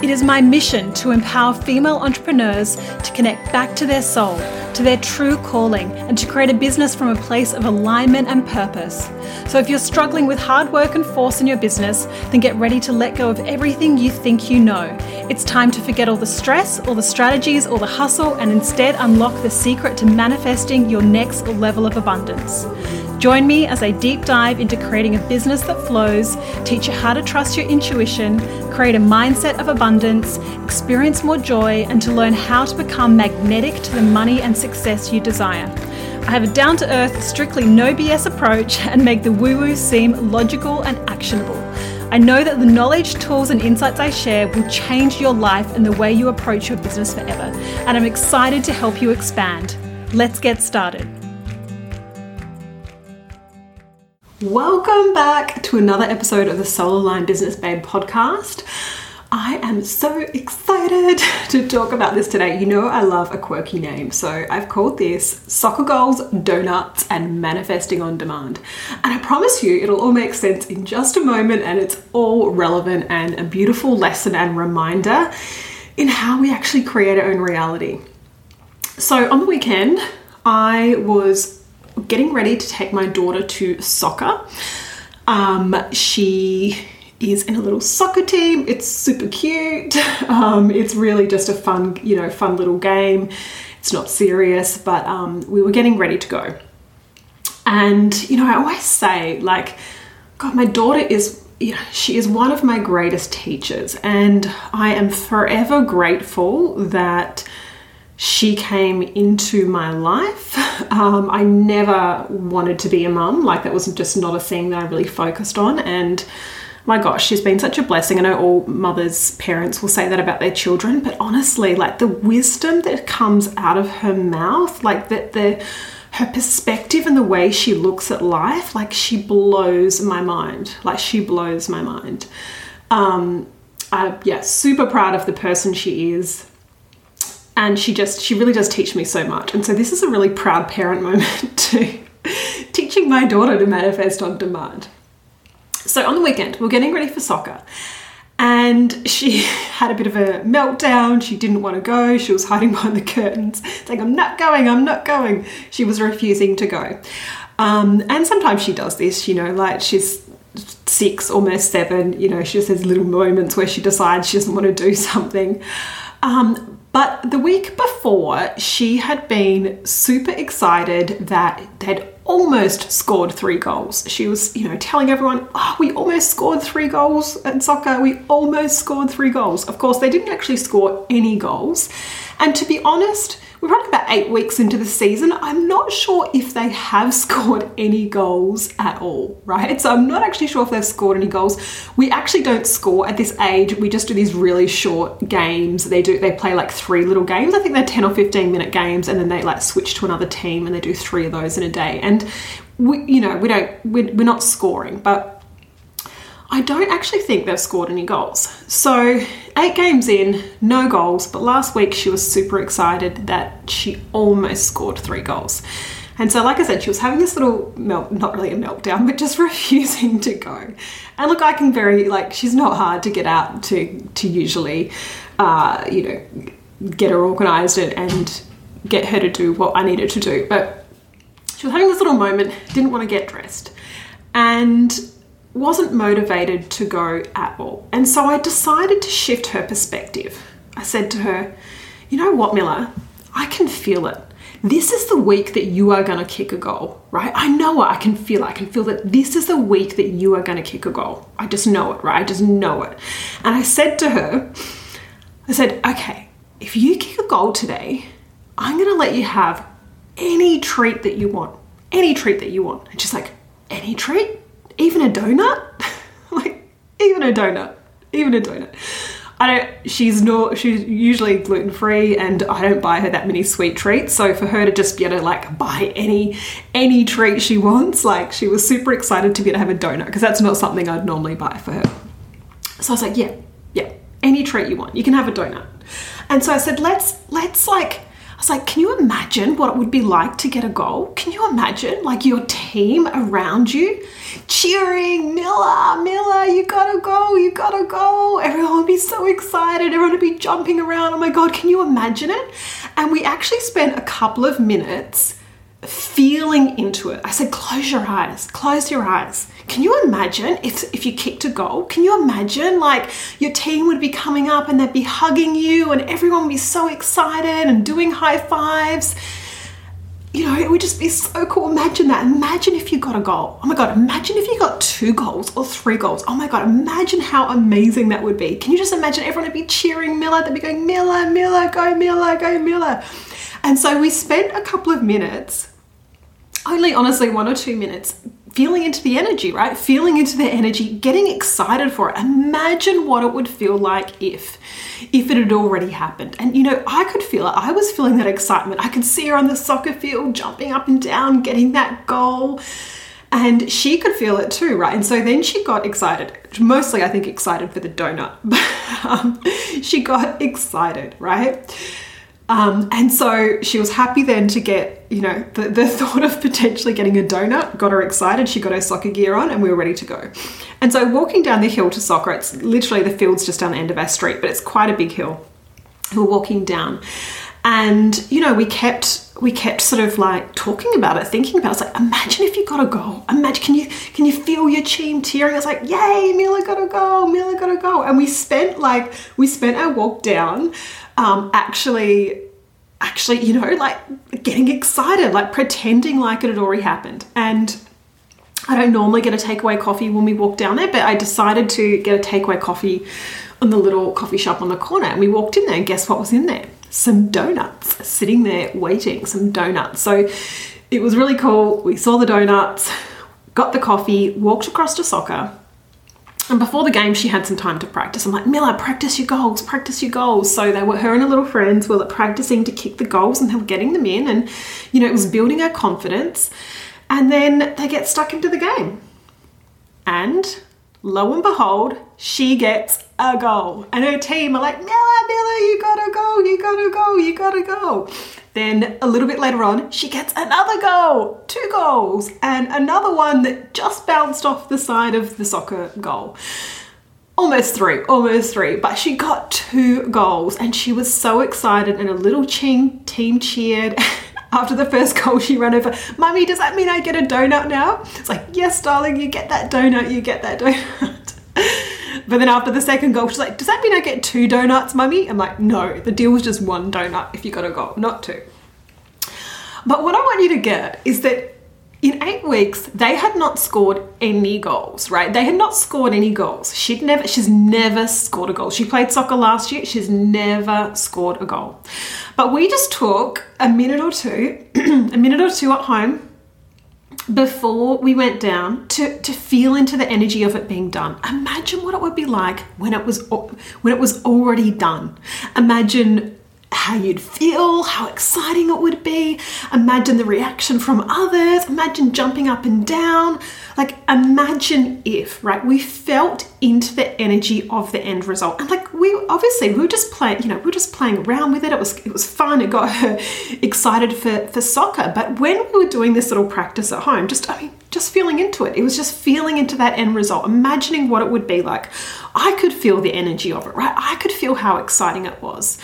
It is my mission to empower female entrepreneurs to connect back to their soul, to their true calling, and to create a business from a place of alignment and purpose. So, if you're struggling with hard work and force in your business, then get ready to let go of everything you think you know. It's time to forget all the stress, all the strategies, all the hustle, and instead unlock the secret to manifesting your next level of abundance. Join me as I deep dive into creating a business that flows, teach you how to trust your intuition, create a mindset of abundance, experience more joy, and to learn how to become magnetic to the money and success you desire. I have a down to earth, strictly no BS approach and make the woo woo seem logical and actionable. I know that the knowledge, tools, and insights I share will change your life and the way you approach your business forever. And I'm excited to help you expand. Let's get started. Welcome back to another episode of the Soul Aligned Business Babe podcast. I am so excited to talk about this today. You know, I love a quirky name, so I've called this Soccer Goals, Donuts, and Manifesting on Demand. And I promise you, it'll all make sense in just a moment, and it's all relevant and a beautiful lesson and reminder in how we actually create our own reality. So, on the weekend, I was getting ready to take my daughter to soccer. Um, she is in a little soccer team. It's super cute. Um, it's really just a fun, you know, fun little game. It's not serious, but um, we were getting ready to go. And, you know, I always say, like, God, my daughter is, you know, she is one of my greatest teachers. And I am forever grateful that she came into my life. Um, I never wanted to be a mum, like that was just not a thing that I really focused on. And my gosh, she's been such a blessing. I know all mothers, parents will say that about their children, but honestly, like the wisdom that comes out of her mouth, like that the her perspective and the way she looks at life, like she blows my mind. Like she blows my mind. Um, I, yeah, super proud of the person she is and she just she really does teach me so much and so this is a really proud parent moment to teaching my daughter to manifest on demand so on the weekend we are getting ready for soccer. And she had a bit of a meltdown. She didn't want to go. She was hiding behind the curtains saying i'm not going i'm not going. She was refusing to go. Um, and sometimes she does this you know like she's six almost seven you know she just has little moments where she decides she doesn't want to do something. Um, but the week before, she had been super excited that they'd almost scored three goals. She was, you know, telling everyone, oh, we almost scored three goals at soccer. We almost scored three goals. Of course, they didn't actually score any goals. And to be honest, we're running about eight weeks into the season. I'm not sure if they have scored any goals at all, right? So I'm not actually sure if they've scored any goals. We actually don't score at this age. We just do these really short games. They do they play like three little games. I think they're 10 or 15 minute games and then they like switch to another team and they do three of those in a day. And we you know, we don't we're, we're not scoring, but I don't actually think they've scored any goals. So, eight games in, no goals, but last week she was super excited that she almost scored three goals. And so, like I said, she was having this little melt, not really a meltdown, but just refusing to go. And look, I can very, like, she's not hard to get out to, to usually, uh, you know, get her organized and, and get her to do what I needed to do. But she was having this little moment, didn't want to get dressed. And wasn't motivated to go at all. And so I decided to shift her perspective. I said to her, You know what, Miller? I can feel it. This is the week that you are going to kick a goal, right? I know it. I can feel it. I can feel that this is the week that you are going to kick a goal. I just know it, right? I just know it. And I said to her, I said, okay, if you kick a goal today, I'm going to let you have any treat that you want. Any treat that you want. And she's like, any treat? Even a donut? like, even a donut, even a donut. I don't. She's not. She's usually gluten free, and I don't buy her that many sweet treats. So for her to just be able to like buy any any treat she wants, like she was super excited to be able to have a donut because that's not something I'd normally buy for her. So I was like, yeah, yeah, any treat you want, you can have a donut. And so I said, let's let's like I was like, can you imagine what it would be like to get a goal? Can you imagine like your team around you cheering, Miller, Miller, you gotta go, you gotta go. Everyone would be so excited, everyone would be jumping around. Oh my God, can you imagine it? And we actually spent a couple of minutes feeling into it. I said, close your eyes, close your eyes. Can you imagine if, if you kicked a goal? Can you imagine like your team would be coming up and they'd be hugging you and everyone would be so excited and doing high fives? You know, it would just be so cool. Imagine that. Imagine if you got a goal. Oh my God, imagine if you got two goals or three goals. Oh my God, imagine how amazing that would be. Can you just imagine everyone would be cheering Miller? They'd be going, Miller, Miller, go Miller, go Miller. And so we spent a couple of minutes, only honestly one or two minutes, feeling into the energy, right? Feeling into the energy, getting excited for it. Imagine what it would feel like if if it had already happened. And you know, I could feel it. I was feeling that excitement. I could see her on the soccer field jumping up and down, getting that goal. And she could feel it too, right? And so then she got excited. Mostly, I think, excited for the donut. um, she got excited, right? Um, and so she was happy then to get, you know, the, the thought of potentially getting a donut got her excited. She got her soccer gear on and we were ready to go. And so walking down the hill to soccer, it's literally the field's just down the end of our street, but it's quite a big hill. We we're walking down. And, you know, we kept we kept sort of like talking about it, thinking about it. It's like, imagine if you got a goal. Imagine, can you can you feel your team tearing? It's like, yay, Mila got a goal, Mila got a goal. And we spent like we spent our walk down um, actually actually you know like getting excited like pretending like it had already happened. And i don't normally get a takeaway coffee when we walk down there but i decided to get a takeaway coffee on the little coffee shop on the corner. And we walked in there and guess what was in there? Some donuts sitting there waiting some donuts. So it was really cool. We saw the donuts got the coffee walked across to soccer and before the game, she had some time to practice. I'm like, Miller, practice your goals, practice your goals. So they were, her and her little friends were practicing to kick the goals and they were getting them in. And, you know, it was building her confidence. And then they get stuck into the game. And lo and behold, she gets a goal. And her team are like, Miller, Miller, you gotta go, you gotta go, you gotta go. Then a little bit later on, she gets another goal, two goals, and another one that just bounced off the side of the soccer goal. Almost three, almost three, but she got two goals and she was so excited and a little ching team cheered. After the first goal, she ran over, Mummy, does that mean I get a donut now? It's like, yes, darling, you get that donut, you get that donut. But then after the second goal, she's like, Does that mean I get two donuts, mummy? I'm like, No, the deal was just one donut if you got a goal, not two. But what I want you to get is that in eight weeks, they had not scored any goals, right? They had not scored any goals. She'd never, she's never scored a goal. She played soccer last year. She's never scored a goal. But we just took a minute or two, a minute or two at home before we went down to, to feel into the energy of it being done. Imagine what it would be like when it was when it was already done. Imagine how you'd feel, how exciting it would be. Imagine the reaction from others. Imagine jumping up and down. Like, imagine if, right? We felt into the energy of the end result. And like, we obviously, we were just playing, you know, we were just playing around with it. It was, it was fun. It got her excited for, for soccer. But when we were doing this little practice at home, just, I mean, just feeling into it. It was just feeling into that end result, imagining what it would be like. I could feel the energy of it, right? I could feel how exciting it was.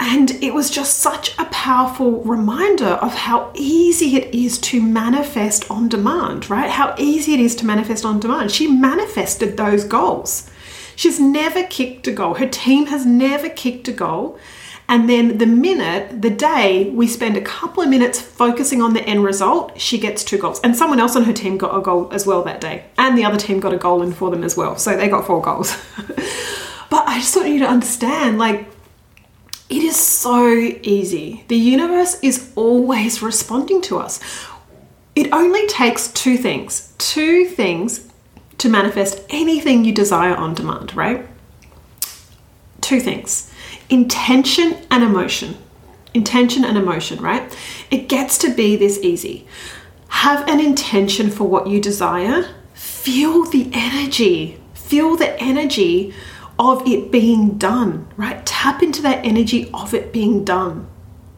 And it was just such a powerful reminder of how easy it is to manifest on demand, right? How easy it is to manifest on demand. She manifested those goals. She's never kicked a goal. Her team has never kicked a goal. And then the minute, the day we spend a couple of minutes focusing on the end result, she gets two goals. And someone else on her team got a goal as well that day. And the other team got a goal in for them as well. So they got four goals. but I just want you to understand like, it is so easy. The universe is always responding to us. It only takes two things, two things to manifest anything you desire on demand, right? two things intention and emotion. Intention and emotion, right? It gets to be this easy. Have an intention for what you desire, feel the energy, feel the energy of it being done, right? Tap into that energy of it being done.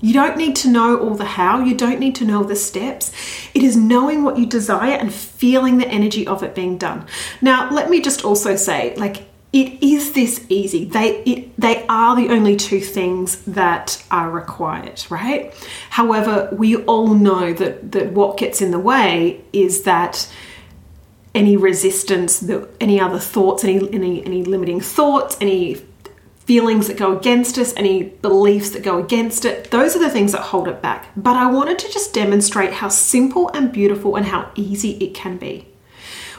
You don't need to know all the how, you don't need to know the steps. It is knowing what you desire and feeling the energy of it being done. Now, let me just also say, like, it is this easy. They it, they are the only two things that are required, right? However, we all know that that what gets in the way is that any resistance, the, any other thoughts, any, any any limiting thoughts, any feelings that go against us, any beliefs that go against it. Those are the things that hold it back. But I wanted to just demonstrate how simple and beautiful and how easy it can be.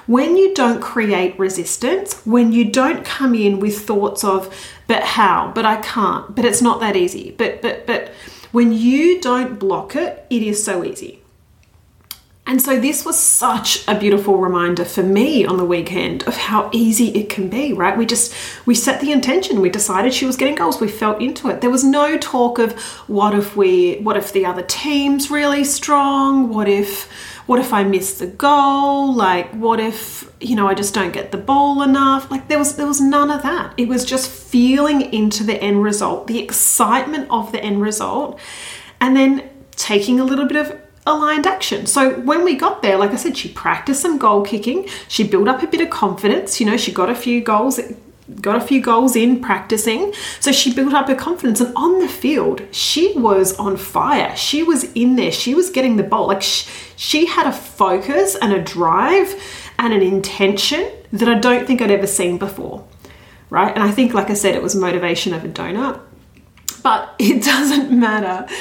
When you don't create resistance, when you don't come in with thoughts of, but how, but I can't, but it's not that easy, but, but, but, when you don't block it, it is so easy. And so this was such a beautiful reminder for me on the weekend of how easy it can be, right? We just we set the intention, we decided she was getting goals, we felt into it. There was no talk of what if we what if the other team's really strong? What if what if I miss the goal? Like what if, you know, I just don't get the ball enough? Like there was there was none of that. It was just feeling into the end result, the excitement of the end result, and then taking a little bit of aligned action. So when we got there, like I said, she practiced some goal kicking. She built up a bit of confidence. You know, she got a few goals got a few goals in practicing. So she built up her confidence. And on the field, she was on fire. She was in there. She was getting the ball. Like she, she had a focus and a drive and an intention that I don't think I'd ever seen before. Right. And I think, like I said, it was motivation of a donut. But it doesn't matter.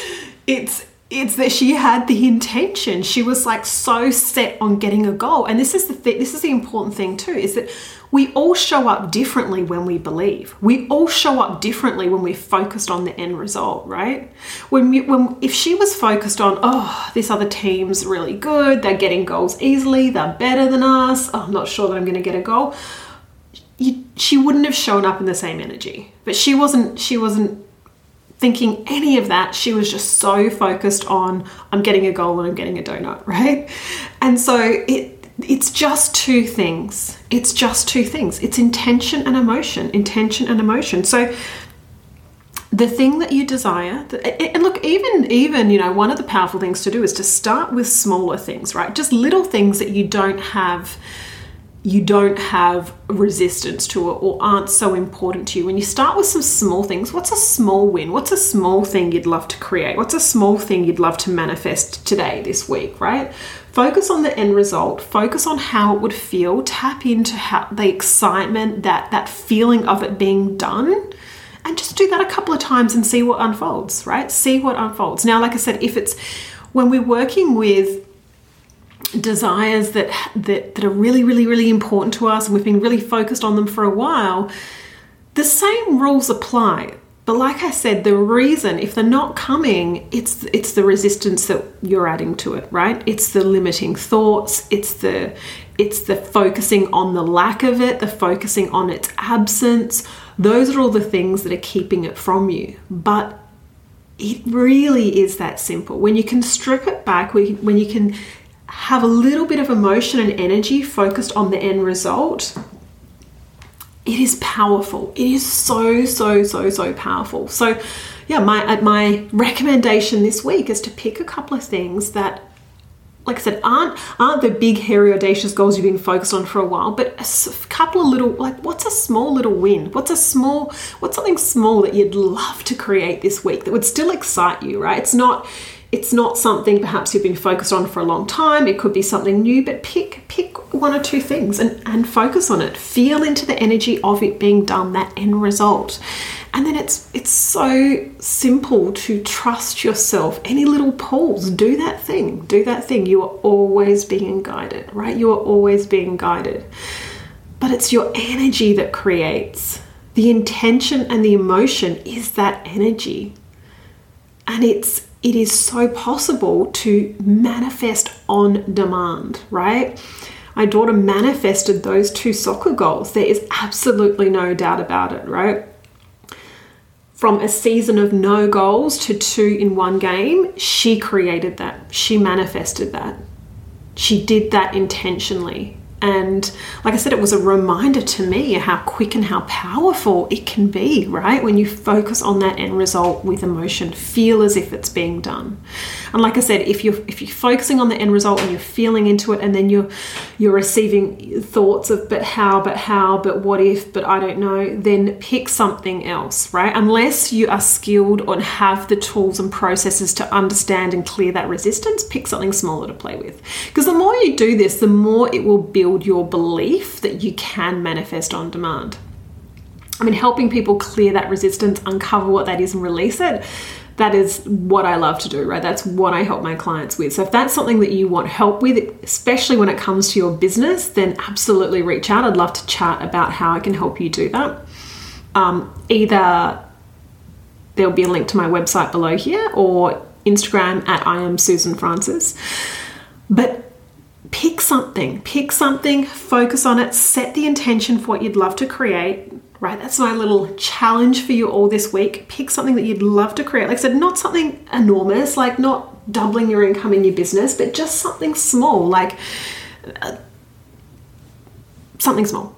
It's it's that she had the intention. She was like so set on getting a goal. And this is the th- this is the important thing too is that we all show up differently when we believe. We all show up differently when we're focused on the end result, right? When we, when if she was focused on, oh, this other team's really good, they're getting goals easily, they're better than us. Oh, I'm not sure that I'm going to get a goal. You, she wouldn't have shown up in the same energy. But she wasn't she wasn't thinking any of that. She was just so focused on I'm getting a goal and I'm getting a donut, right? And so it it's just two things. It's just two things. It's intention and emotion, intention and emotion. So the thing that you desire and look even even you know one of the powerful things to do is to start with smaller things right just little things that you don't have you don't have resistance to it or aren't so important to you. When you start with some small things, what's a small win? What's a small thing you'd love to create? What's a small thing you'd love to manifest today, this week, right? Focus on the end result, focus on how it would feel, tap into how the excitement, that that feeling of it being done. And just do that a couple of times and see what unfolds, right? See what unfolds. Now, like I said, if it's when we're working with desires that, that that are really really really important to us and we've been really focused on them for a while the same rules apply. But like i said the reason if they're not coming it's it's the resistance that you're adding to it right? It's the limiting thoughts it's the it's the focusing on the lack of it the focusing on its absence. Those are all the things that are keeping it from you. But it really is that simple. When you can strip it back when you can have a little bit of emotion and energy focused on the end result, it is powerful. It is so, so, so, so powerful. So, yeah, my uh, my recommendation this week is to pick a couple of things that, like I said, aren't aren't the big, hairy, audacious goals you've been focused on for a while, but a couple of little, like, what's a small little win? What's a small, what's something small that you'd love to create this week that would still excite you, right? It's not it's not something perhaps you've been focused on for a long time. It could be something new, but pick pick one or two things and, and focus on it. Feel into the energy of it being done, that end result. And then it's it's so simple to trust yourself. Any little pulls, do that thing. Do that thing. You are always being guided, right? You are always being guided. But it's your energy that creates. The intention and the emotion is that energy. And it's it is so possible to manifest on demand, right? My daughter manifested those two soccer goals. There is absolutely no doubt about it, right? from a season of no goals to two in one game, she created that. She manifested that. She did that intentionally. And like I said, it was a reminder to me how quick and how powerful it can be, right? When you focus on that end result with emotion, feel as if it's being done. And like I said, if you're if you're focusing on the end result and you're feeling into it, and then you're you're receiving thoughts of but how, but how, but what if, but I don't know, then pick something else, right? Unless you are skilled or have the tools and processes to understand and clear that resistance, pick something smaller to play with. Because the more you do this, the more it will build build your belief that you can manifest on demand. I mean, helping people clear that resistance, uncover what that is, and release it. That is what I love to do, right? That's what I help my clients with. So, if that's something that you want help with, especially when it comes to your business, then absolutely reach out. I'd love to chat about how I can help you do that. Um, either there'll be a link to my website below here or Instagram at I am Susan Francis. But pick something, pick something, focus on it, set the intention for what you'd love to create. Right, that's my little challenge for you all this week. Pick something that you'd love to create. Like I said, not something enormous, like not doubling your income in your business, but just something small, like uh, something small.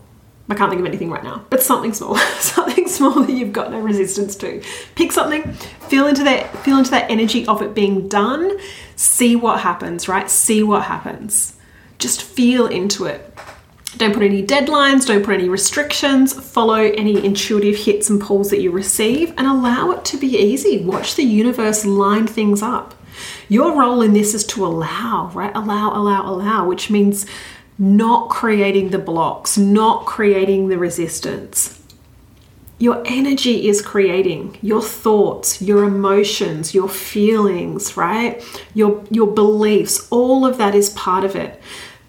I can't think of anything right now, but something small, something small that you've got no resistance to. Pick something, feel into that, feel into that energy of it being done. See what happens, right? See what happens. Just feel into it. Don't put any deadlines, don't put any restrictions, follow any intuitive hits and pulls that you receive, and allow it to be easy. Watch the universe line things up. Your role in this is to allow, right? Allow, allow, allow, which means not creating the blocks, not creating the resistance. Your energy is creating your thoughts, your emotions, your feelings, right? Your your beliefs, all of that is part of it.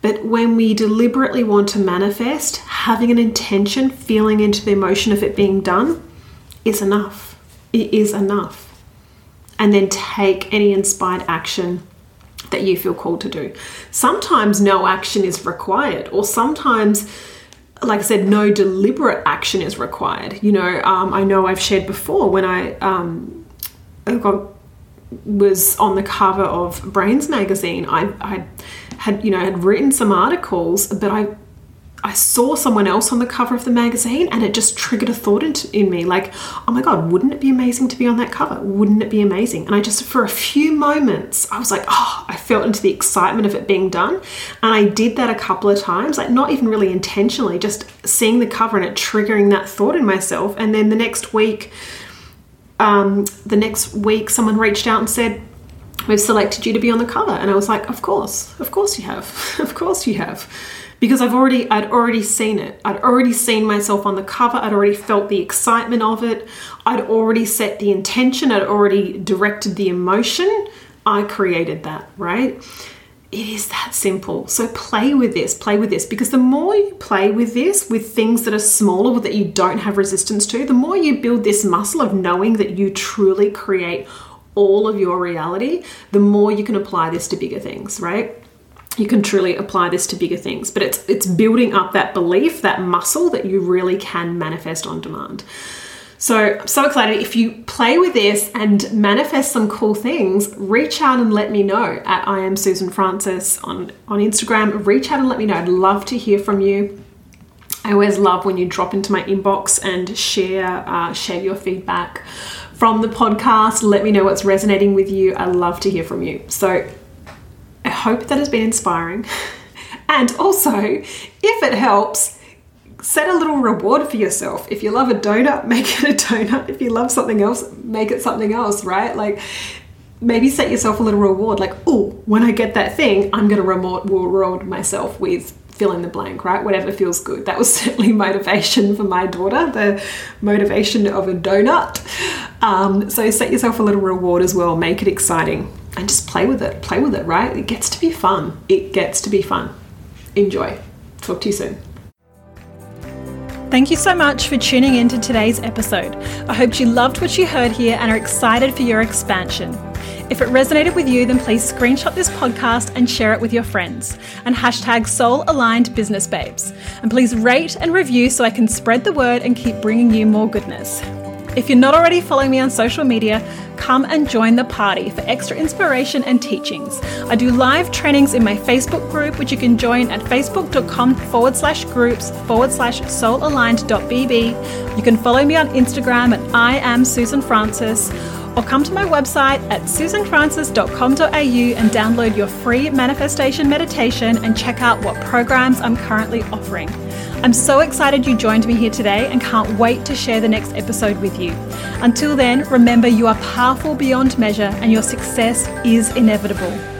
But when we deliberately want to manifest, having an intention, feeling into the emotion of it being done is enough. It is enough. And then take any inspired action that you feel called to do. Sometimes no action is required, or sometimes, like I said, no deliberate action is required. You know, um, I know I've shared before when I um, got, was on the cover of Brainz magazine, I, I had you know had written some articles, but I I saw someone else on the cover of the magazine and it just triggered a thought in, in, me like, oh my God, wouldn't it be amazing to be on that cover? Wouldn't it be amazing? And I just, for a few moments, I was like, oh, I felt into the excitement of it being done. And I did that a couple of times, like not even really intentionally, just seeing the cover and it triggering that thought in myself. And then the next week, um, the next week, someone reached out and said, we've selected you to be on the cover. And I was like, of course, of course you have, of course you have. Because I've already, I'd already seen it. I'd already seen myself on the cover. I'd already felt the excitement of it. I'd already set the intention. I'd already directed the emotion. I created that, right? It is that simple. So play with this, play with this, because the more you play with this, with things that are smaller, that you don't have resistance to, the more you build this muscle of knowing that you truly create all of your reality, the more you can apply this to bigger things, right? You can truly apply this to bigger things, but it's it's building up that belief, that muscle that you really can manifest on demand. So I'm so excited. If you play with this and manifest some cool things, reach out and let me know at I am Susan Francis on, on Instagram. Reach out and let me know. I'd love to hear from you. I always love when you drop into my inbox and share uh, share your feedback from the podcast. Let me know what's resonating with you. I love to hear from you. So I hope that has been inspiring. and also, if it helps, set a little reward for yourself. If you love a donut, make it a donut. If you love something else, make it something else, right? Like maybe set yourself a little reward like, oh, when I get that thing, I'm going to reward, myself with fill in the blank, right? Whatever feels good. That was certainly motivation for my daughter, the motivation of a donut. Um, so set yourself a little reward as well, make it exciting and just play with it. Play with it, right? It gets to be fun. It gets to be fun. Enjoy. Talk to you soon. Thank you so much for tuning in to today's episode. I hope you loved what you heard here and are excited for your expansion. If it resonated with you, then please screenshot this podcast and share it with your friends. And hashtag Soul Aligned Business Babes. And please rate and review so I can spread the word and keep bringing you more goodness. If you're not already following me on social media, come and join the party for extra inspiration and teachings. I do live trainings in my Facebook group, which you can join at facebook.com forward slash groups forward slash soulaligned.bb. You can follow me on Instagram at I am Susan Francis or come to my website at susanfrancis.com.au and download your free manifestation meditation and check out what programs I'm currently offering. I'm so excited you joined me here today and can't wait to share the next episode with you. Until then, remember you are powerful beyond measure and your success is inevitable.